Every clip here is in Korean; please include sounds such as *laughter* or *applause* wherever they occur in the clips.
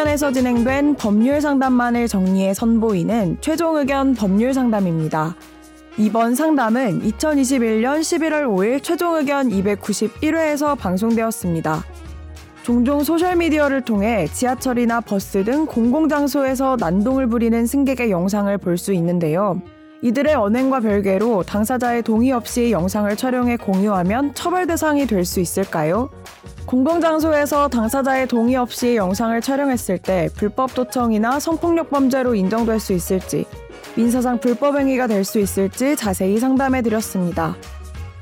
최종의견에서 진행된 법률 상담만을 정리해 선보이는 최종 의견 법률 상담입니다. 이번 상담은 2021년 11월 5일 최종 의견 291회에서 방송되었습니다. 종종 소셜미디어를 통해 지하철이나 버스 등 공공장소에서 난동을 부리는 승객의 영상을 볼 수 있는데요. 이들의 언행과 별개로 당사자의 동의 없이 영상을 촬영해 공유하면 처벌 대상이 될 수 있을까요? 공공장소에서 당사자의 동의 없이 영상을 촬영했을 때 불법 도청이나 성폭력 범죄로 인정될 수 있을지, 민사상 불법 행위가 될 수 있을지 자세히 상담해 드렸습니다.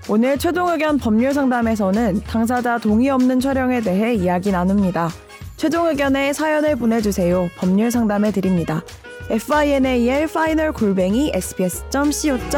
오늘 최종 의견 법률 상담에서는 당사자 동의 없는 촬영에 대해 이야기 나눕니다. 최종 의견에 사연을 보내주세요. 법률 상담해 드립니다. Final final 골뱅이 sbs.co.kr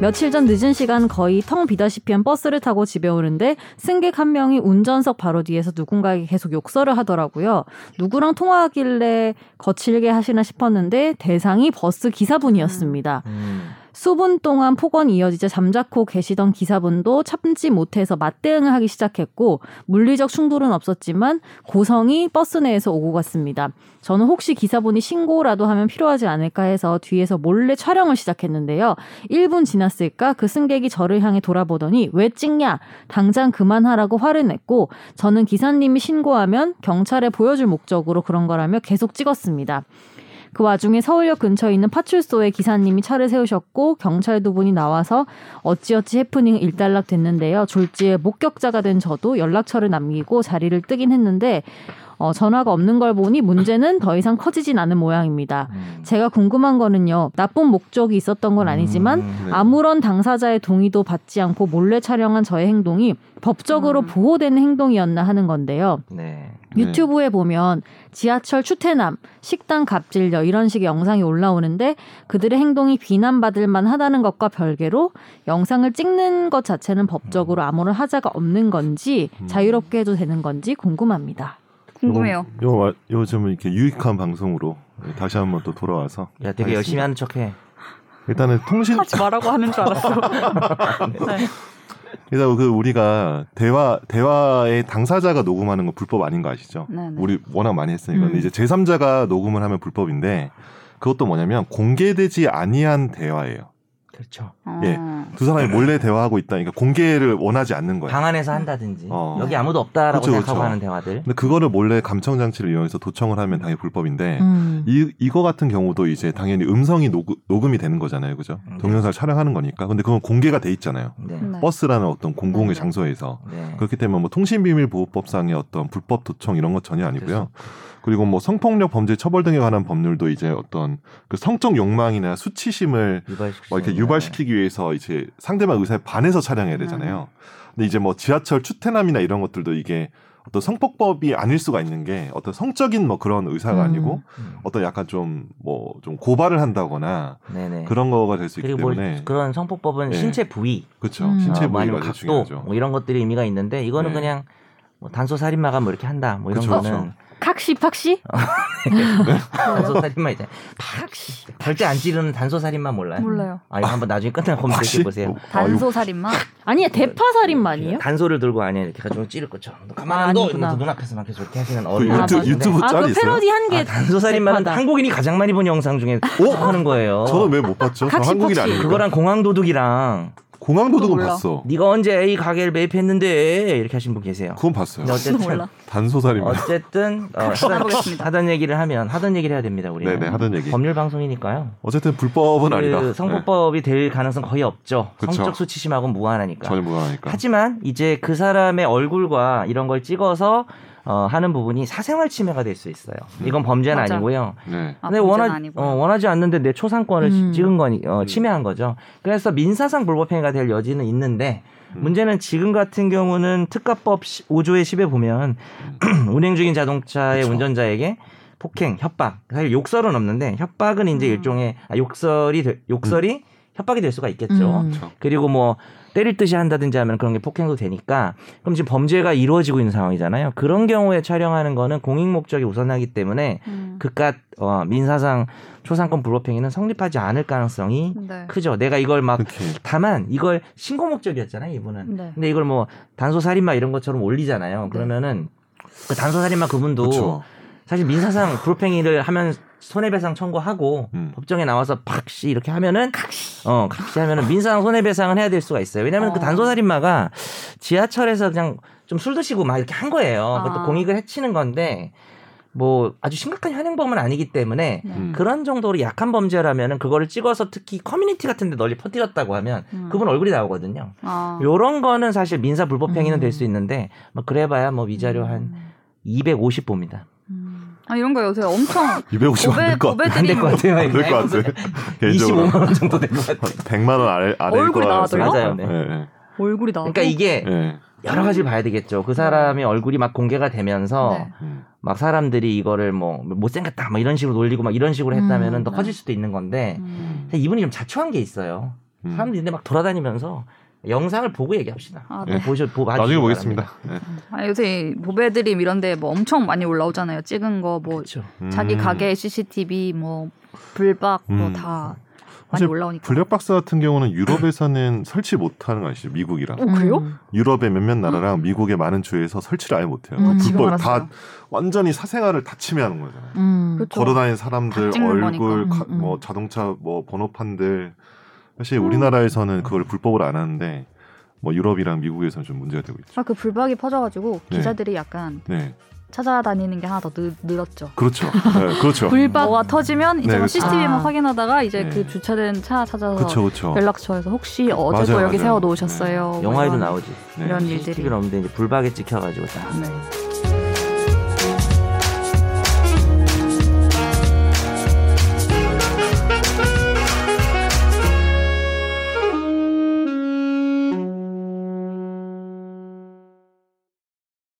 며칠 전 늦은 시간 거의 텅 비다시피 한 버스를 타고 집에 오는데 승객 한 명이 운전석 바로 뒤에서 누군가에게 계속 욕설을 하더라고요. 누구랑 통화하길래 거칠게 하시나 싶었는데 대상이 버스 기사분이었습니다. 음. 수분 동안 폭언이 이어지자 잠자코 계시던 기사분도 참지 못해서 맞대응을 하기 시작했고 물리적 충돌은 없었지만 고성이 버스 내에서 오고 갔습니다. 저는 혹시 기사분이 신고라도 하면 필요하지 않을까 해서 뒤에서 몰래 촬영을 시작했는데요. 1분 지났을까 그 승객이 저를 향해 돌아보더니 왜 찍냐 당장 그만하라고 화를 냈고 저는 기사님이 신고하면 경찰에 보여줄 목적으로 그런 거라며 계속 찍었습니다. 그 와중에 서울역 근처에 있는 파출소에 기사님이 차를 세우셨고 경찰 두 분이 나와서 어찌어찌 해프닝 일단락 됐는데요. 졸지에 목격자가 된 저도 연락처를 남기고 자리를 뜨긴 했는데 어, 전화가 없는 걸 보니 문제는 더 이상 커지진 않은 모양입니다. 음. 제가 궁금한 거는요, 나쁜 목적이 있었던 건 아니지만 음, 네. 아무런 당사자의 동의도 받지 않고 몰래 촬영한 저의 행동이 법적으로 음. 보호되는 행동이었나 하는 건데요. 네. 유튜브에 보면 지하철 추태남, 식당 갑질려 이런 식의 영상이 올라오는데 그들의 행동이 비난받을 만하다는 것과 별개로 영상을 찍는 것 자체는 법적으로 아무런 하자가 없는 건지 음. 자유롭게 해도 되는 건지 궁금합니다. 궁금해요. 요, 요, 요 즘 이렇게 유익한 방송으로 다시 한번 또 돌아와서. 야, 되게 열심히 하는 척해. 일단은 통신 하지 말라고 하는 줄 알았어. *laughs* 네. 그래서 그 우리가 대화 대화의 당사자가 녹음하는 거 불법 아닌 거 아시죠? 네네. 우리 워낙 많이 했으니까. 음. 근데 이제 제3자가 녹음을 하면 불법인데 그것도 뭐냐면 공개되지 아니한 대화예요. 그렇죠. 예, 아. 두 사람이 몰래 대화하고 있다. 그러니까 공개를 원하지 않는 거예요. 방 안에서 한다든지 어. 여기 아무도 없다라고 그렇죠, 생각하고 그렇죠. 하는 대화들. 근데 그거를 몰래 감청 장치를 이용해서 도청을 하면 당연히 불법인데 음. 이 이거 같은 경우도 이제 당연히 음성이 녹, 음이 되는 거잖아요, 그죠? 네. 동영상을 촬영하는 거니까. 근데 그건 공개가 돼 있잖아요. 네. 네. 버스라는 어떤 공공의 네. 장소에서 네. 그렇기 때문에 뭐 통신비밀보호법상의 어떤 불법 도청 이런 것 전혀 아니고요. 그렇죠. 그리고 뭐 성폭력 범죄 처벌 등에 관한 법률도 이제 어떤 그 성적 욕망이나 수치심을 뭐 이렇게 유발시키 기 위해서 이제 상대방 의사에 반해서 촬영해야 되잖아요. 음. 근데 이제 뭐 지하철 추태남이나 이런 것들도 이게 어떤 성폭법이 아닐 수가 있는 게 어떤 성적인 뭐 그런 의사가 음. 아니고 음. 어떤 약간 좀 뭐좀 뭐 고발을 한다거나 네네. 그런 거가 될 수 있기 때문에 그런 성폭법은 네. 신체 부위 그렇죠 음. 신체 어, 부위가 각도. 뭐 이런 것들이 의미가 있는데 이거는 네. 그냥 뭐 단소 살인마가 뭐 이렇게 한다 뭐 이런 그쵸, 거는 그쵸. 칵시 팍시? 단소살인마 이제 팍시. 절대 안 찌르는 단소살인마 몰라요? 몰라요. 아 이거 한번 나중에 끝나고 검색해 보세요. 단소살인마? 아니야 대파살인마 아니에요? 단소를 들고 아니야 이렇게 가지고 찌를 거죠. 가만 둬. 아, 눈앞에서만 계속 이렇게 하시는 어린 아, 유튜브, 유튜브 짤이 아, 그 패러디 한게 아, 단소살인마는 한국인이 가장 많이 본 영상 중에 오? 하는 거예요. 저는 왜 못 봤죠? 저 한국인 아니에요. 그거랑 공항 도둑이랑 공항 도둑은 봤어. 네가 언제 A 가게를 매입했는데 이렇게 하신 분 계세요. 그건 봤어요. 어쨌든 단소살이면 어쨌든 어, 하던, 하던 얘기를 하면 하던 얘기를 해야 됩니다. 우리 네네 하던 얘기. 법률 방송이니까요. 어쨌든 불법은 그 아니다. 성폭법이 네. 될 가능성 거의 없죠. 그쵸. 성적 수치심하고는 무관하니까. 전혀 무관하니까. 하지만 이제 그 사람의 얼굴과 이런 걸 찍어서 어, 하는 부분이 사생활 침해가 될 수 있어요. 음. 이건 범죄는 맞아. 아니고요. 네. 아, 근데 원하, 어, 원하지 않는데 내 초상권을 음. 찍은 거니 어, 음. 침해한 거죠. 그래서 민사상 불법행위가 될 여지는 있는데 음. 문제는 지금 같은 경우는 특가법 5조의 10에 보면 음. *clears throat* 운행 중인 자동차의 그쵸. 운전자에게 폭행, 협박, 사실 욕설은 없는데 협박은 이제 음. 일종의 아, 욕설이 욕설이 협박이 될 수가 있겠죠. 그리고 뭐 때릴 듯이 한다든지 하면 그런 게 폭행도 되니까 그럼 지금 범죄가 이루어지고 있는 상황이잖아요. 그런 경우에 촬영하는 거는 공익 목적이 우선하기 때문에 음. 그깟 어, 민사상 초상권 불법행위는 성립하지 않을 가능성이 네. 크죠. 내가 이걸 막 그렇게 다만 이걸 신고 목적이었잖아요, 이분은. 네. 근데 이걸 뭐 단소 살인마 이런 것처럼 올리잖아요. 그러면은 그 단소 살인마 그분도 그렇죠. 사실 민사상 불법행위를 하면 손해배상 청구하고 음. 법정에 나와서 팍씨 이렇게 하면은 어 각시 하면은 민사상 손해배상은 해야 될 수가 있어요. 왜냐하면 그 어. 단소 살인마가 지하철에서 그냥 좀 술 드시고 막 이렇게 한 거예요. 그것도 아. 공익을 해치는 건데 뭐 아주 심각한 현행범은 아니기 때문에 네. 음. 그런 정도로 약한 범죄라면은 그거를 찍어서 특히 커뮤니티 같은데 널리 퍼뜨렸다고 하면 음. 그분 얼굴이 나오거든요. 아. 요런 거는 사실 민사 불법 행위는 음. 될수 있는데 뭐 그래봐야 뭐 위자료 한 250 봅니다. 음. 아 이런 거 요새 엄청 *laughs* 250원 고배 될것 같아. 고배들이 안될 *laughs* 것 같아요. 안될 것 같아. 개인적으로 25만 원 정도 될 것 같아요. 100만 원 아래 아래일 얼굴이 거라 나와도요? 맞아요, 네. 네. 얼굴이 나오고. 그러니까 이게 네. 여러 가지를 봐야 되겠죠. 그 사람의 얼굴이 막 공개가 되면서 네. 음. 막 사람들이 이거를 뭐 못생겼다 막 이런 식으로 놀리고 막 이런 식으로 했다면은 음, 더 네. 커질 수도 있는 건데 음. 이분이 좀 자초한 게 있어요. 음. 사람들이 근데 막 돌아다니면서 영상을 보고 얘기합시다. 아, 네. 네. 보셔, 보, 나중에 보겠습니다. 네. 아, 요새 보배드림 이런데 뭐 엄청 많이 올라오잖아요. 찍은 거뭐 그렇죠. 자기 음. 가게 CCTV 뭐 불박 음. 뭐다 많이 올라오니까. 블랙박스 같은 경우는 유럽에서는 *clears throat* 설치 못하는 거 아시죠? 미국이랑 어, 그래요? 음. 유럽의 몇몇 나라랑 미국의 많은 주에서 설치를 아예 못해요. 음, 불법. 다 완전히 사생활을 다 침해하는 거잖아요. 음. 그렇죠. 걸어다니는 사람들 얼굴. 가- 음, 음. 뭐 자동차 뭐 번호판들 사실 음. 우리나라에서는 그걸 불법으로 안 하는데 뭐 유럽이랑 미국에서는 좀 문제가 되고 있죠. 아 그 불박이 퍼져가지고 네. 기자들이 약간 네, 찾아다니는 게 하나 더 늘, 늘었죠. 그렇죠. 네, *laughs* 그렇죠. 불박 뭐가 터지면 이제 네, 막 그렇죠. CCTV만 아. 확인하다가 이제 네. 그 주차된 차 찾아서 그렇죠, 그렇죠. 연락처에서 혹시 어제도 맞아요, 여기 맞아요. 세워 놓으셨어요. 뭐 영화에도 이런- 나오지. 네. 이런 일들이. CCTV는 없는데 이제 불박에 찍혀가지고 딱. 네.